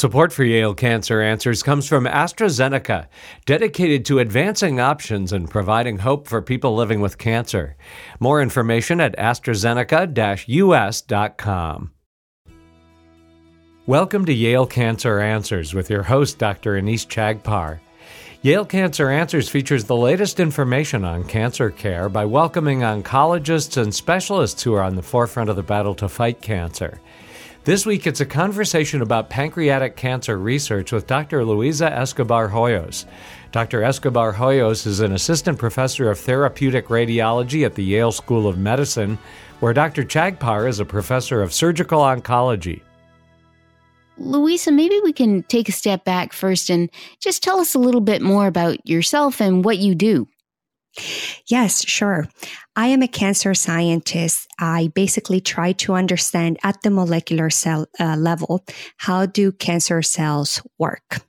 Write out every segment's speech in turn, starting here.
Support for Yale Cancer Answers comes from AstraZeneca, dedicated to advancing options and providing hope for people living with cancer. More information at AstraZeneca-US.com. Welcome to Yale Cancer Answers with your host, Dr. Anees Chagpar. Yale Cancer Answers features the latest information on cancer care by welcoming oncologists and specialists who are on the forefront of the battle to fight cancer. This week, it's a conversation about pancreatic cancer research with Dr. Luisa Escobar Hoyos. Dr. Escobar Hoyos is an assistant professor of therapeutic radiology at the Yale School of Medicine, where Dr. Chagpar is a professor of surgical oncology. Luisa, maybe we can take a step back first and just tell us a little bit more about yourself and what you do. Yes, sure. I am a cancer scientist. I basically try to understand at the molecular cell uh, level how do cancer cells work.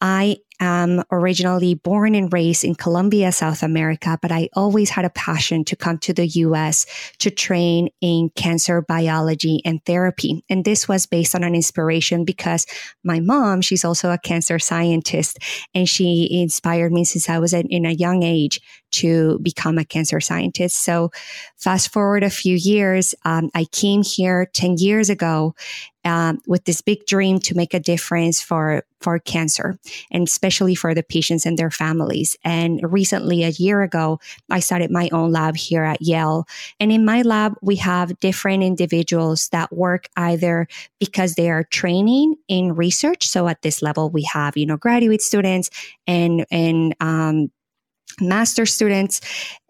I am originally born and raised in Colombia, South America, but I always had a passion to come to the US to train in cancer biology and therapy. And this was based on an inspiration because my mom, she's also a cancer scientist, and she inspired me since I was in a young age to become a cancer scientist. So fast forward a few years, um, I came here 10 years ago um, with this big dream to make a difference for for cancer and especially for the patients and their families. And recently, a year ago, I started my own lab here at Yale. And in my lab, we have different individuals that work either because they are training in research. So at this level, we have you know graduate students and and um, master students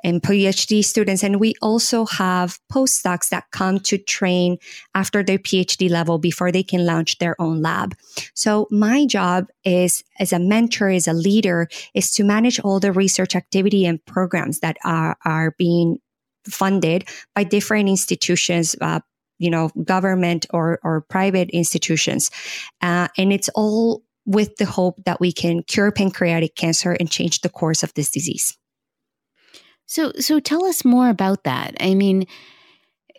and PhD students. And we also have postdocs that come to train after their PhD level before they can launch their own lab. So my job is as a mentor, as a leader, is to manage all the research activity and programs that are, are being funded by different institutions, uh, you know, government or, or private institutions. Uh, and it's all with the hope that we can cure pancreatic cancer and change the course of this disease. So, so tell us more about that. I mean,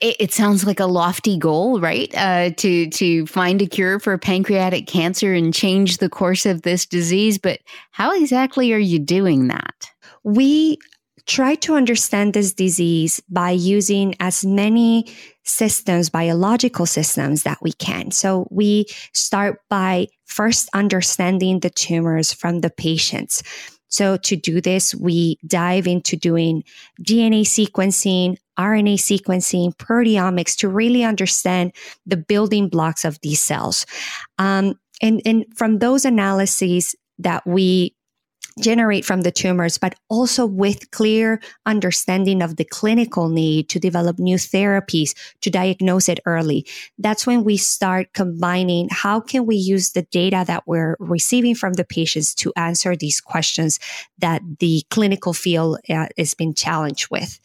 it, it sounds like a lofty goal, right? Uh, to to find a cure for pancreatic cancer and change the course of this disease. But how exactly are you doing that? We try to understand this disease by using as many systems, biological systems that we can. So we start by first understanding the tumors from the patients. So to do this, we dive into doing DNA sequencing, RNA sequencing, proteomics to really understand the building blocks of these cells. Um, and, and from those analyses that we generate from the tumors, but also with clear understanding of the clinical need to develop new therapies to diagnose it early. That's when we start combining how can we use the data that we're receiving from the patients to answer these questions that the clinical field uh, has been challenged with.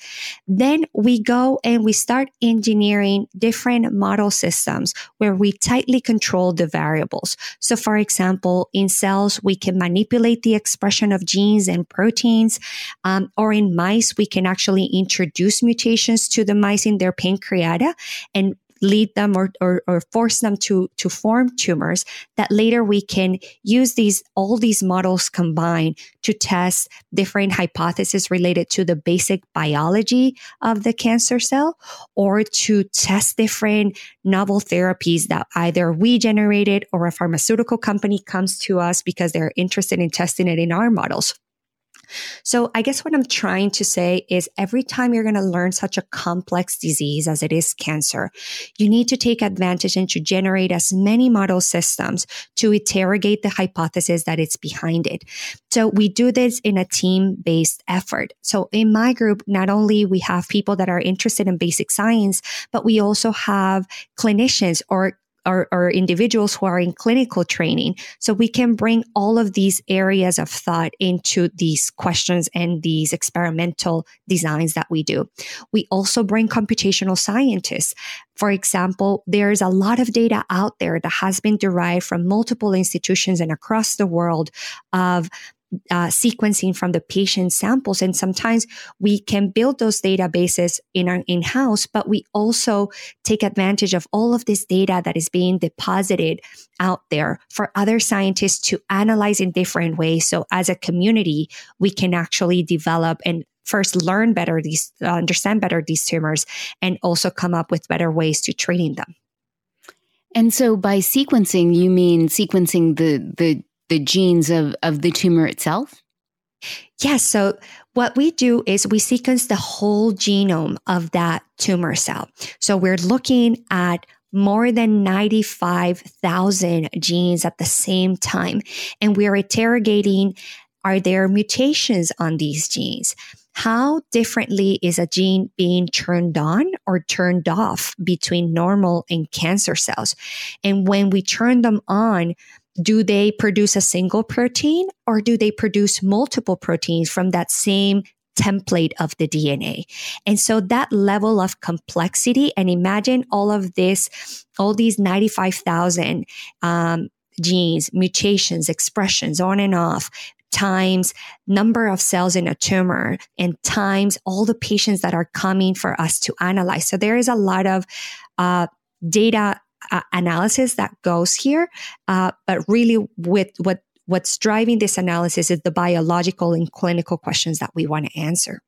Then we go and we start engineering different model systems where we tightly control the variables. So for example, in cells, we can manipulate the expression expression of genes and proteins. Um, or in mice, we can actually introduce mutations to the mice in their pancreata and lead them or, or, or, force them to, to form tumors that later we can use these, all these models combined to test different hypotheses related to the basic biology of the cancer cell or to test different novel therapies that either we generated or a pharmaceutical company comes to us because they're interested in testing it in our models. So I guess what I'm trying to say is every time you're going to learn such a complex disease as it is cancer, you need to take advantage and to generate as many model systems to interrogate the hypothesis that it's behind it. So we do this in a team based effort. So in my group, not only we have people that are interested in basic science, but we also have clinicians or or, individuals who are in clinical training. So we can bring all of these areas of thought into these questions and these experimental designs that we do. We also bring computational scientists. For example, there's a lot of data out there that has been derived from multiple institutions and across the world of uh, sequencing from the patient samples. And sometimes we can build those databases in our in house, but we also take advantage of all of this data that is being deposited out there for other scientists to analyze in different ways. So as a community, we can actually develop and first learn better these, uh, understand better these tumors and also come up with better ways to treating them. And so by sequencing, you mean sequencing the, the the genes of, of the tumor itself? Yes. So what we do is we sequence the whole genome of that tumor cell. So we're looking at more than 95,000 genes at the same time. And we're interrogating, are there mutations on these genes? How differently is a gene being turned on or turned off between normal and cancer cells? And when we turn them on, do they produce a single protein or do they produce multiple proteins from that same template of the DNA. And so that level of complexity and imagine all of this, all these 95,000 um, genes, mutations, expressions on and off times number of cells in a tumor and times all the patients that are coming for us to analyze. So there is a lot of uh, data uh, analysis that goes here, uh, but really with what what's driving this analysis is the biological and clinical questions that we want to answer.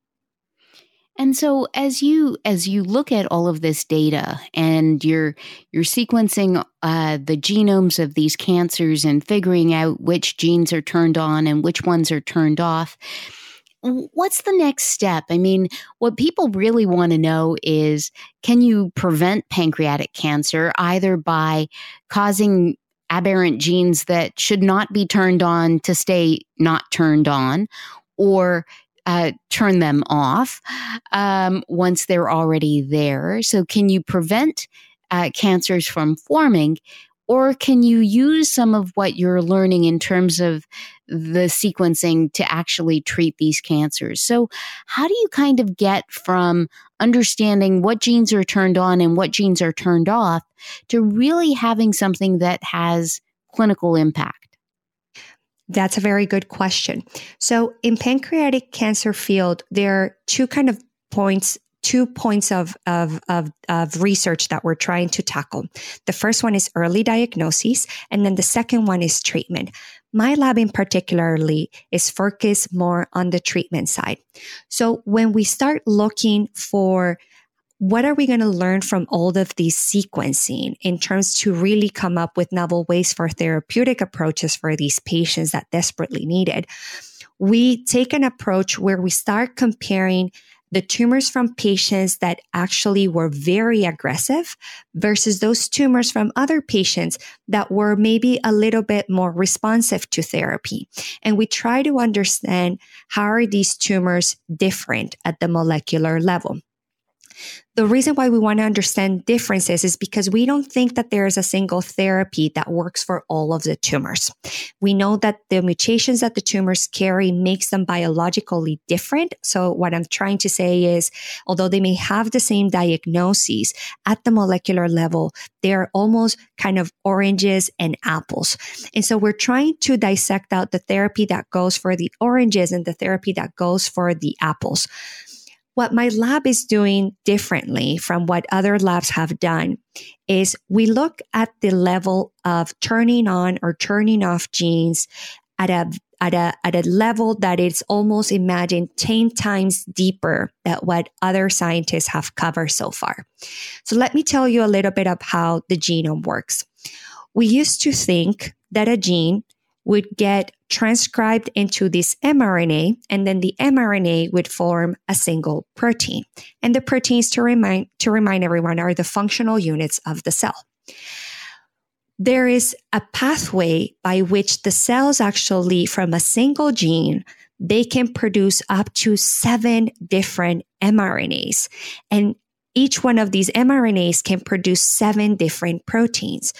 And so as you as you look at all of this data and you're you're sequencing uh, the genomes of these cancers and figuring out which genes are turned on and which ones are turned off, what's the next step? I mean, what people really want to know is can you prevent pancreatic cancer either by causing aberrant genes that should not be turned on to stay not turned on or uh, turn them off um, once they're already there? So, can you prevent uh, cancers from forming? Or can you use some of what you're learning in terms of the sequencing to actually treat these cancers? So, how do you kind of get from understanding what genes are turned on and what genes are turned off to really having something that has clinical impact? That's a very good question. So in pancreatic cancer field, there are two kind of points two points of, of, of, of, research that we're trying to tackle. The first one is early diagnosis, and then the second one is treatment. My lab in particularly is focused more on the treatment side. So when we start looking for what are we going to learn from all of these sequencing in terms to really come up with novel ways for therapeutic approaches for these patients that desperately need it? We take an approach where we start comparing the tumors from patients that actually were very aggressive versus those tumors from other patients that were maybe a little bit more responsive to therapy. And we try to understand how are these tumors different at the molecular level. The reason why we want to understand differences is because we don't think that there is a single therapy that works for all of the tumors. We know that the mutations that the tumors carry makes them biologically different. So what I'm trying to say is, although they may have the same diagnoses at the molecular level, they're almost kind of oranges and apples. And so we're trying to dissect out the therapy that goes for the oranges and the therapy that goes for the apples. What my lab is doing differently from what other labs have done is we look at the level of turning on or turning off genes at a at a at a level that it's almost imagined 10 times deeper than what other scientists have covered so far. So let me tell you a little bit of how the genome works. We used to think that a gene would get transcribed into this mRNA, and then the mRNA would form a single protein. And the proteins, to remind, to remind everyone, are the functional units of the cell. There is a pathway by which the cells actually, from a single gene, they can produce up to seven different mRNAs. And each one of these mRNAs can produce seven different proteins.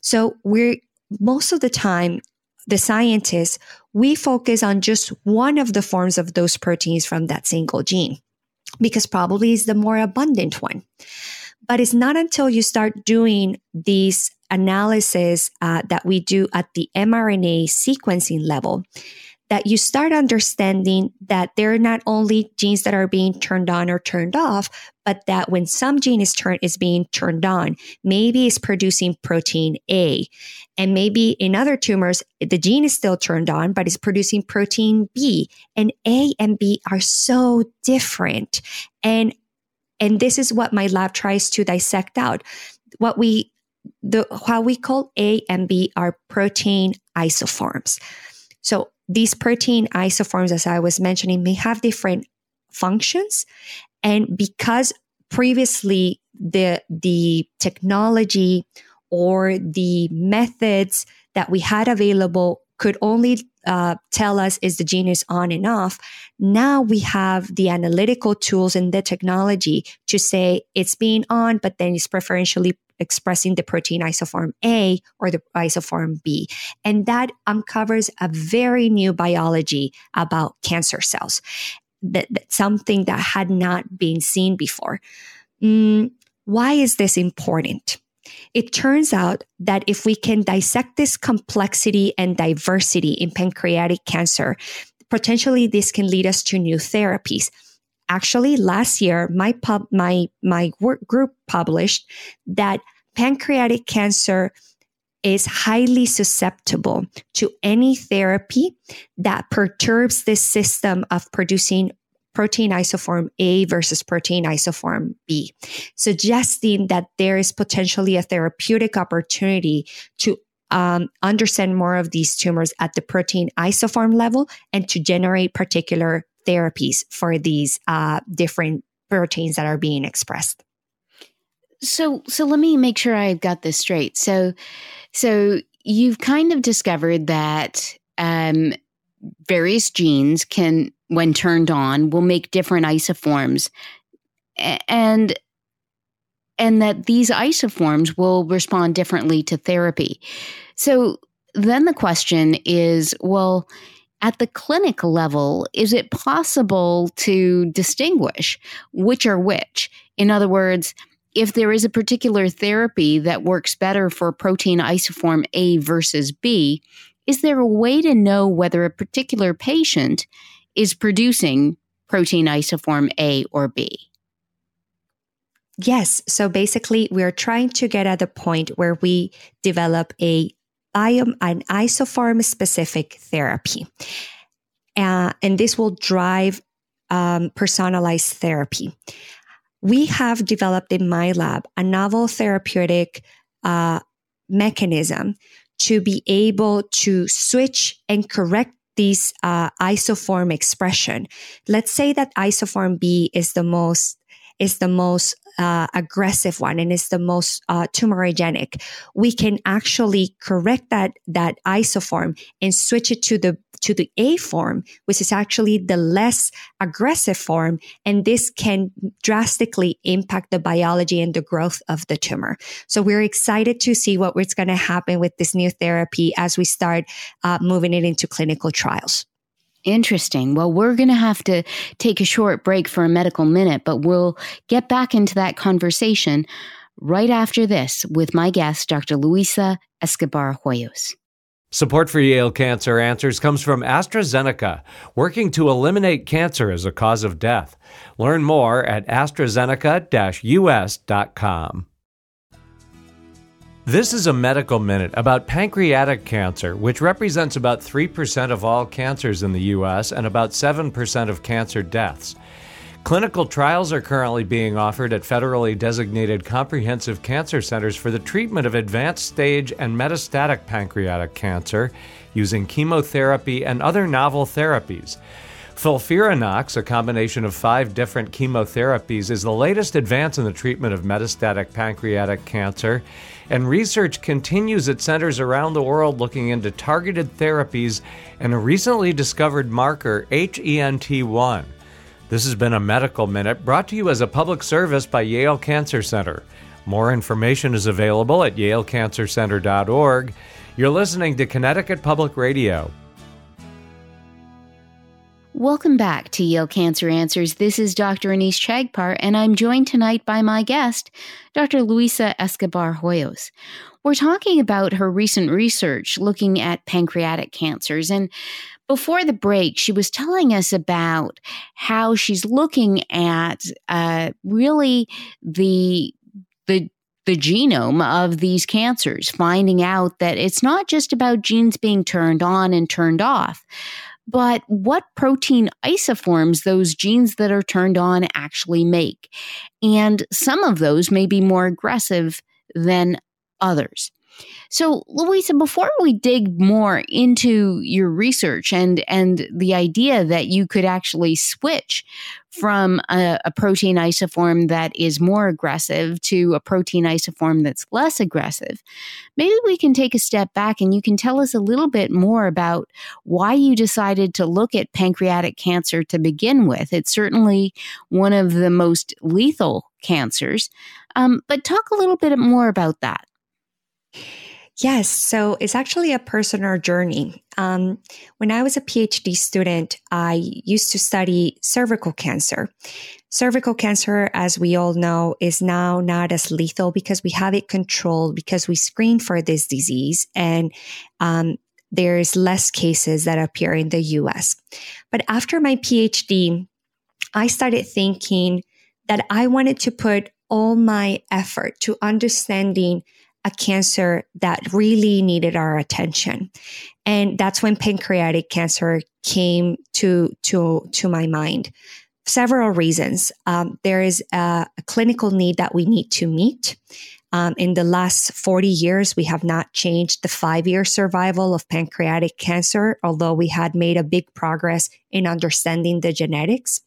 So we're most of the time the scientists, we focus on just one of the forms of those proteins from that single gene because probably is the more abundant one. But it's not until you start doing these analysis uh, that we do at the mRNA sequencing level that you start understanding that there are not only genes that are being turned on or turned off, but that when some gene is turned is being turned on, maybe it's producing protein A. And maybe in other tumors, the gene is still turned on, but it's producing protein B. And A and B are so different. And and this is what my lab tries to dissect out. What we the what we call A and B are protein isoforms. So these protein isoforms, as I was mentioning, may have different functions. And because previously the, the technology or the methods that we had available could only uh, tell us is the gene is on and off. Now we have the analytical tools and the technology to say it's being on, but then it's preferentially expressing the protein isoform A or the isoform B. And that uncovers a very new biology about cancer cells. That, that something that had not been seen before. Mm, why is this important? It turns out that if we can dissect this complexity and diversity in pancreatic cancer, potentially this can lead us to new therapies. Actually, last year, my pub, my, my work group published that pancreatic cancer is highly susceptible to any therapy that perturbs this system of producing protein isoform A versus protein isoform B, suggesting that there is potentially a therapeutic opportunity to um, understand more of these tumors at the protein isoform level and to generate particular therapies for these uh, different proteins that are being expressed. So, so let me make sure I've got this straight. So, so you've kind of discovered that um, various genes can when turned on, will make different isoforms. And and that these isoforms will respond differently to therapy. So then the question is well, at the clinic level, is it possible to distinguish which are which? In other words, if there is a particular therapy that works better for protein isoform A versus B, is there a way to know whether a particular patient is producing protein isoform A or B? Yes. So basically, we're trying to get at the point where we develop a biome, an isoform specific therapy. Uh, and this will drive um, personalized therapy. We have developed in my lab a novel therapeutic uh, mechanism to be able to switch and correct this uh, isoform expression. Let's say that isoform B is the most is the most uh, aggressive one and is the most uh, tumorigenic, we can actually correct that that isoform and switch it to the to the A form, which is actually the less aggressive form, and this can drastically impact the biology and the growth of the tumor. So we're excited to see what what's going to happen with this new therapy as we start uh, moving it into clinical trials. Interesting. Well, we're going to have to take a short break for a medical minute, but we'll get back into that conversation right after this with my guest, Dr. Luisa Escobar Hoyos. Support for Yale Cancer Answers comes from AstraZeneca, working to eliminate cancer as a cause of death. Learn more at AstraZeneca-US.com. This is a medical minute about pancreatic cancer, which represents about 3% of all cancers in the U.S. and about 7% of cancer deaths. Clinical trials are currently being offered at federally designated comprehensive cancer centers for the treatment of advanced stage and metastatic pancreatic cancer using chemotherapy and other novel therapies. FOLFIRINOX, a combination of five different chemotherapies, is the latest advance in the treatment of metastatic pancreatic cancer, and research continues at centers around the world looking into targeted therapies and a recently discovered marker, HENT1. This has been a Medical Minute brought to you as a public service by Yale Cancer Center. More information is available at yalecancercenter.org. You're listening to Connecticut Public Radio. Welcome back to Yale Cancer Answers. This is Dr. Anees Chagpar, and I'm joined tonight by my guest, Dr. Luisa Escobar Hoyos. We're talking about her recent research looking at pancreatic cancers. And before the break, she was telling us about how she's looking at uh, really the the the genome of these cancers, finding out that it's not just about genes being turned on and turned off, but what protein isoforms those genes that are turned on actually make. And some of those may be more aggressive than others. So, Luisa, before we dig more into your research and and the idea that you could actually switch from a, a, protein isoform that is more aggressive to a protein isoform that's less aggressive, maybe we can take a step back and you can tell us a little bit more about why you decided to look at pancreatic cancer to begin with. It's certainly one of the most lethal cancers, um, but talk a little bit more about that. Yes, so it's actually a personal journey. Um, when I was a PhD student, I used to study cervical cancer. Cervical cancer, as we all know, is now not as lethal because we have it controlled because we screen for this disease and um, there's less cases that appear in the US. But after my PhD, I started thinking that I wanted to put all my effort to understanding a cancer that really needed our attention. And that's when pancreatic cancer came to, to, to my mind. Several reasons. Um, there is a, a, clinical need that we need to meet. Um, in the last 40 years, we have not changed the five year survival of pancreatic cancer, although we had made a big progress in understanding the genetics.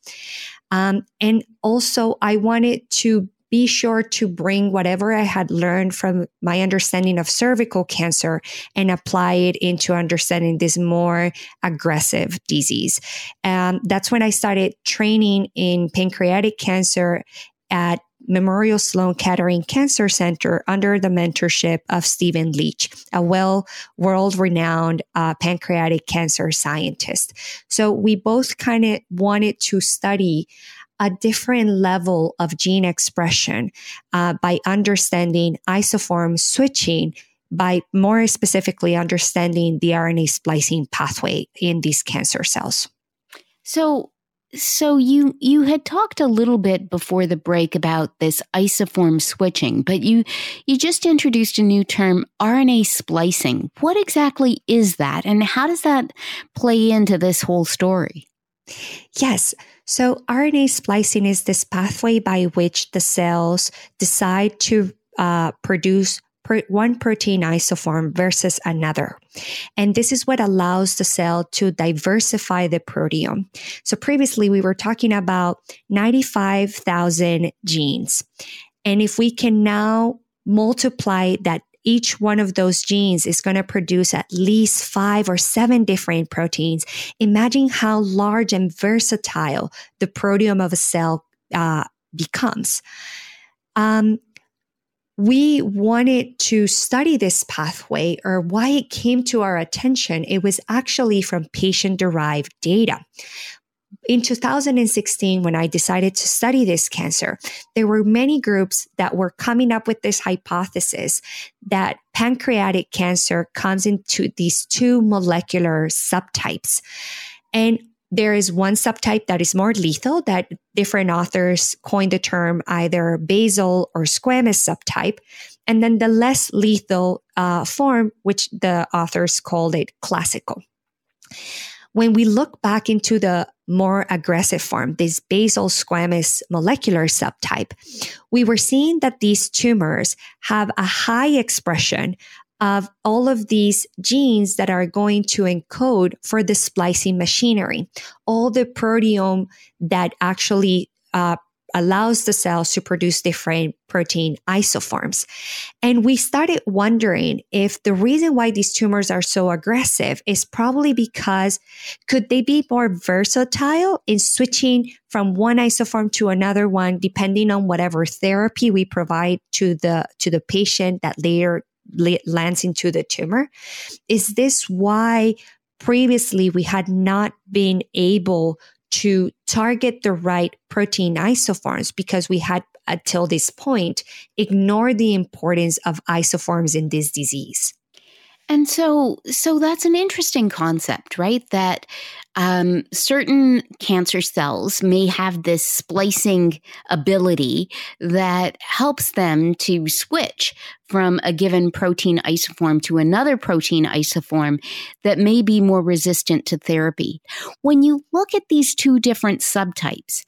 Um, and also, I wanted to be sure to bring whatever I had learned from my understanding of cervical cancer and apply it into understanding this more aggressive disease. And that's when I started training in pancreatic cancer at Memorial Sloan Kettering Cancer Center under the mentorship of Steven Leach, a well world renowned uh, pancreatic cancer scientist. So we both kind of wanted to study a different level of gene expression uh, by understanding isoform switching by more specifically understanding the RNA splicing pathway in these cancer cells. So, so you you had talked a little bit before the break about this isoform switching, but you you just introduced a new term, RNA splicing. What exactly is that, and how does that play into this whole story? Yes. So RNA splicing is this pathway by which the cells decide to uh, produce one protein isoform versus another. And this is what allows the cell to diversify the proteome. So previously we were talking about 95,000 genes. And if we can now multiply that each one of those genes is going to produce at least five or seven different proteins. Imagine how large and versatile the proteome of a cell uh, becomes. Um, we wanted to study this pathway or why it came to our attention. It was actually from patient derived data in 2016, when I decided to study this cancer, there were many groups that were coming up with this hypothesis that pancreatic cancer comes into these two molecular subtypes. And there is one subtype that is more lethal that different authors coined the term either basal or squamous subtype. And then the less lethal uh, form, which the authors called it classical. When we look back into the more aggressive form, this basal squamous molecular subtype, we were seeing that these tumors have a high expression of all of these genes that are going to encode for the splicing machinery, all the proteome that actually uh, allows the cells to produce different protein isoforms. And we started wondering if the reason why these tumors are so aggressive is probably because could they be more versatile in switching from one isoform to another one depending on whatever therapy we provide to the to the patient that later lands into the tumor? Is this why previously we had not been able to target the right protein isoforms because we had until this point ignored the importance of isoforms in this disease. And so, so that's an interesting concept, right? That um, certain cancer cells may have this splicing ability that helps them to switch from a given protein isoform to another protein isoform that may be more resistant to therapy. When you look at these two different subtypes,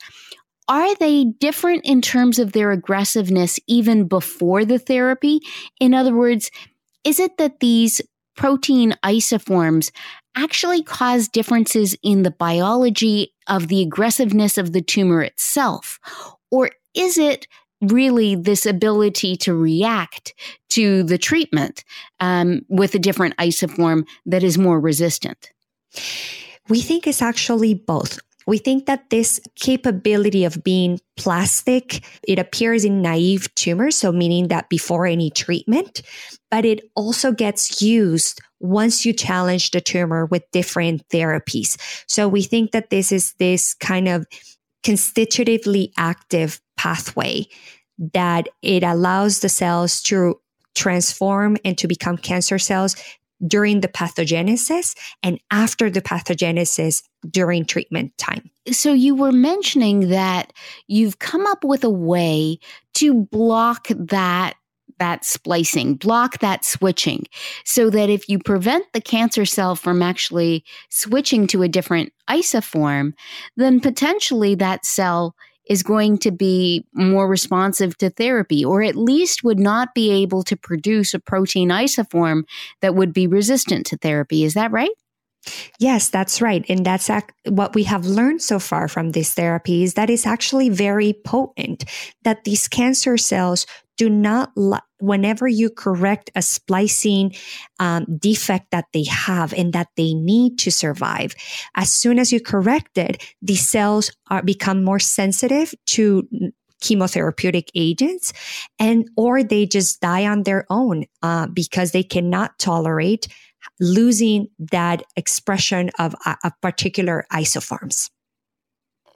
are they different in terms of their aggressiveness even before the therapy? In other words, is it that these protein isoforms actually cause differences in the biology of the aggressiveness of the tumor itself? Or is it really this ability to react to the treatment um, with a different isoform that is more resistant? We think it's actually both. We think that this capability of being plastic, it appears in naive tumors. So meaning that before any treatment, but it also gets used once you challenge the tumor with different therapies. So we think that this is this kind of constitutively active pathway that it allows the cells to transform and to become cancer cells during the pathogenesis and after the pathogenesis during treatment time. So, you were mentioning that you've come up with a way to block that that splicing, block that switching, so that if you prevent the cancer cell from actually switching to a different isoform, then potentially that cell is going to be more responsive to therapy, or at least would not be able to produce a protein isoform that would be resistant to therapy. Is that right? Yes, that's right. And that's ac- what we have learned so far from these therapies that is actually very potent, that these cancer cells do not, li- whenever you correct a splicing um, defect that they have and that they need to survive, as soon as you correct it, the cells are become more sensitive to chemotherapeutic agents and or they just die on their own uh, because they cannot tolerate losing that expression of, uh, of particular isoforms.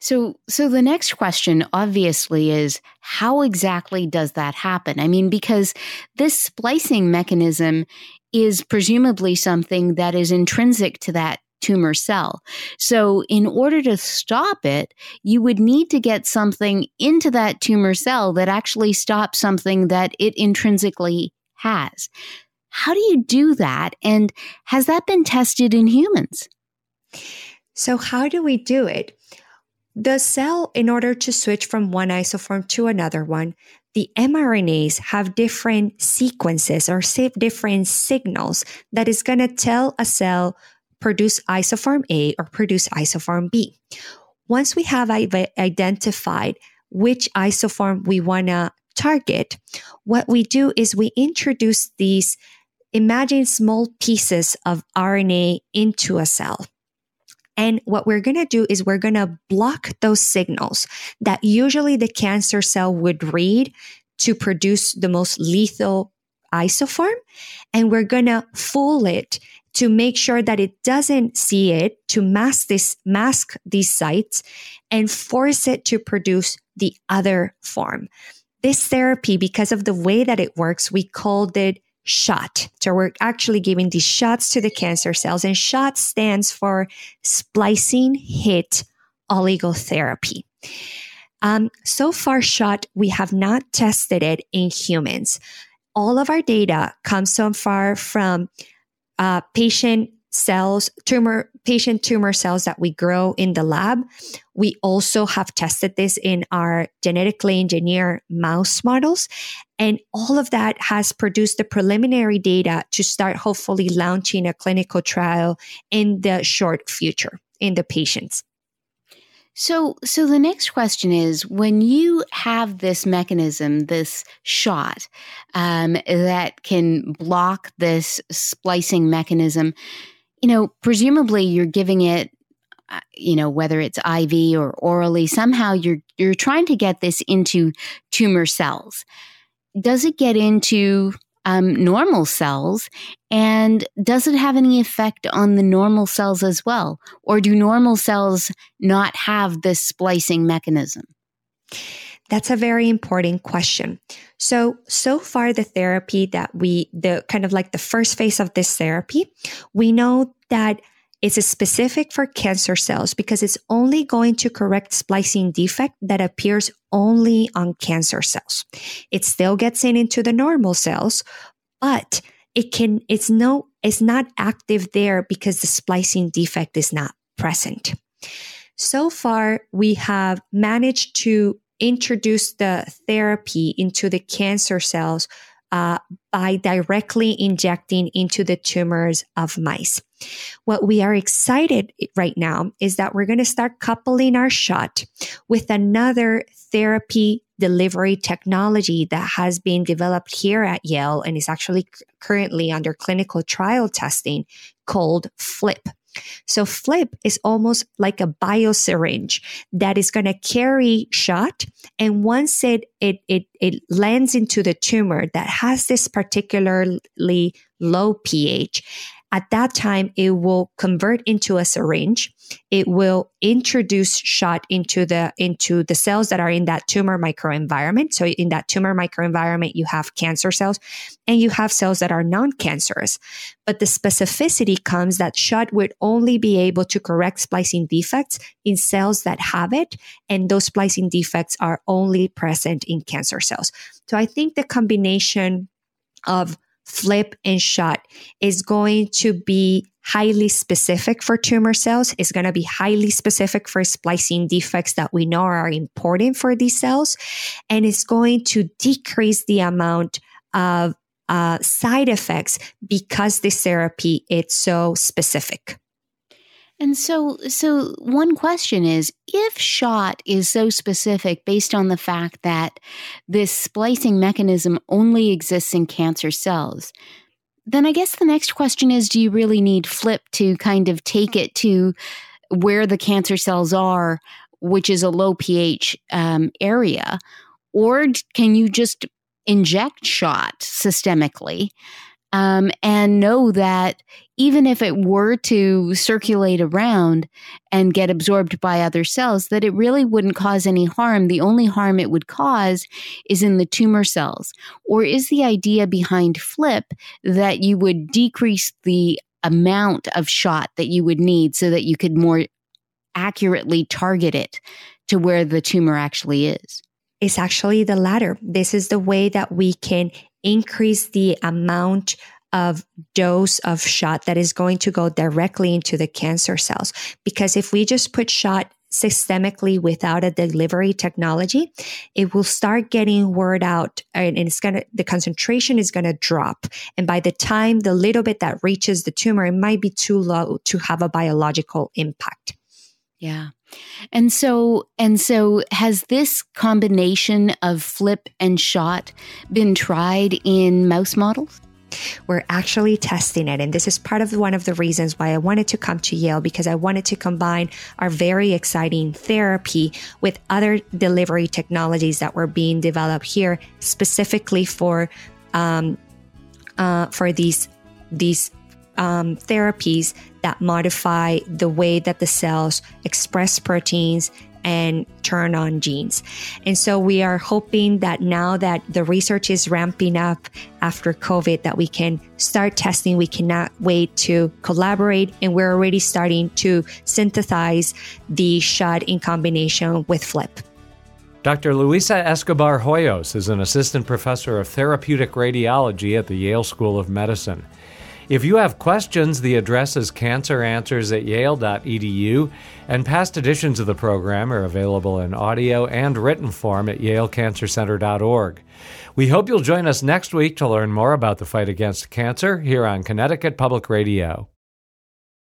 So, so the next question obviously is how exactly does that happen? I mean, because this splicing mechanism is presumably something that is intrinsic to that tumor cell. So, in order to stop it, you would need to get something into that tumor cell that actually stops something that it intrinsically has. How do you do that? And has that been tested in humans? So, how do we do it? The cell, in order to switch from one isoform to another one, the mRNAs have different sequences or different signals that is going to tell a cell produce isoform A or produce isoform B. Once we have identified which isoform we want to target, what we do is we introduce these imagine small pieces of RNA into a cell. And what we're going to do is we're going to block those signals that usually the cancer cell would read to produce the most lethal isoform. And we're going to fool it to make sure that it doesn't see it, to mask this, mask these sites and force it to produce the other form. This therapy, because of the way that it works, we called it shot. So we're actually giving these shots to the cancer cells and shot stands for splicing hit oligotherapy. Um, so far, shot, we have not tested it in humans. All of our data comes so far from uh, patient cells, tumor, patient tumor cells that we grow in the lab. We also have tested this in our genetically engineered mouse models. And all of that has produced the preliminary data to start hopefully launching a clinical trial in the short future in the patients. So, so the next question is: When you have this mechanism, this shot um, that can block this splicing mechanism, you know, presumably you're giving it uh, you know whether it's IV or orally somehow you're you're trying to get this into tumor cells. Does it get into um, normal cells? And does it have any effect on the normal cells as well? Or do normal cells not have this splicing mechanism That's a very important question. So, so far, the therapy that we, the kind of like the first phase of this therapy, we know that it's specific for cancer cells because it's only going to correct splicing defect that appears only on cancer cells. It still gets in into the normal cells, but it can, it's no, it's not active there because the splicing defect is not present. So far, we have managed to introduce the therapy into the cancer cells uh, by directly injecting into the tumors of mice. What we are excited right now is that we're going to start coupling our shot with another therapy delivery technology that has been developed here at Yale and is actually currently under clinical trial testing called pHLIP. So pHLIP is almost like a biosyringe that is going to carry shot. And once it, it, it, it lands into the tumor that has this particularly low pH, at that time, it will convert into a syringe. It will introduce shot into the, into the cells that are in that tumor microenvironment. So in that tumor microenvironment, you have cancer cells and you have cells that are non-cancerous. But the specificity comes that shot would only be able to correct splicing defects in cells that have it. And those splicing defects are only present in cancer cells. So I think the combination of pHLIP and shot is going to be highly specific for tumor cells. Is going to be highly specific for splicing defects that we know are important for these cells. And it's going to decrease the amount of uh, side effects because this therapy is so specific and so, so one question is if shot is so specific based on the fact that this splicing mechanism only exists in cancer cells, then I guess the next question is do you really need pHLIP to kind of take it to where the cancer cells are, which is a low pH um, area? Or can you just inject shot systemically um, and know that even if it were to circulate around and get absorbed by other cells, that it really wouldn't cause any harm. The only harm it would cause is in the tumor cells. Or is the idea behind pHLIP that you would decrease the amount of shot that you would need so that you could more accurately target it to where the tumor actually is? It's actually the latter. This is the way that we can increase the amount of dose of shot that is going to go directly into the cancer cells. Because if we just put shot systemically without a delivery technology, it will start getting word out and it's going to, the concentration is going to drop. And by the time the little bit that reaches the tumor, it might be too low to have a biological impact. Yeah. And so and so has this combination of pHLIP and shot been tried in mouse models? We're actually testing it. And this is part of one of the reasons why I wanted to come to Yale because I wanted to combine our very exciting therapy with other delivery technologies that were being developed here specifically for, um, uh, for these, these um, therapies that modify the way that the cells express proteins and turn on genes. And so we are hoping that now that the research is ramping up after COVID, that we can start testing. We cannot wait to collaborate. And we're already starting to synthesize the shot in combination with pHLIP. Dr. Luisa Escobar Hoyos is an assistant professor of therapeutic radiology at the Yale School of Medicine. If you have questions, the address is canceranswers at yale.edu, and past editions of the program are available in audio and written form at yalecancercenter.org. We hope you'll join us next week to learn more about the fight against cancer here on Connecticut Public Radio.